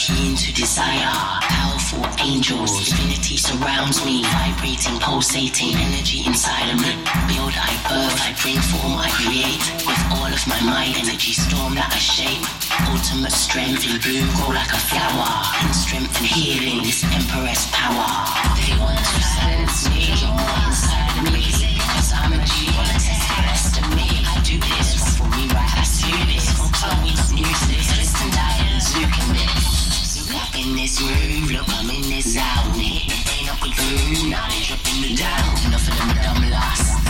keen to desire. Powerful angels, divinity surrounds me. Vibrating, pulsating energy inside of me. Build, I birth, I bring form, I create. With all of my might, energy storm that I shape. Ultimate strength in bloom, grow like a flower. In strength and healing, this empress power. They want to silence me. in this room, look, I'm in this out. Hit the thing up with food, knowledge up dropping me down. Enough of them dumb lass.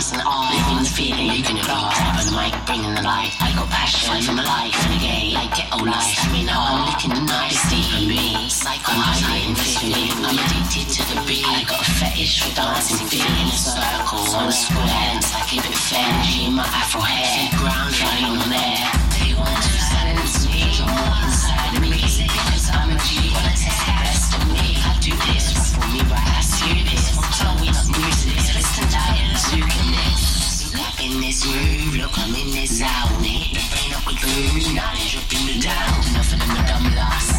constant eye, everyone's feeling, leaving it raw. Tap on the mic, bringing the light. I got passion, fight for my life, and again, I get all life. I mean, I'm licking the night, it's deep in me. Psycho, I'm hiding, I'm addicted to the beat. I got a fetish for dancing feeling in a circle, on a square, and I keep it fancy in my afro hair, ground, flying on air. They want two silence. is out. Ain't up with the Illuminati, dropping you down. Nothing in the dumb loss.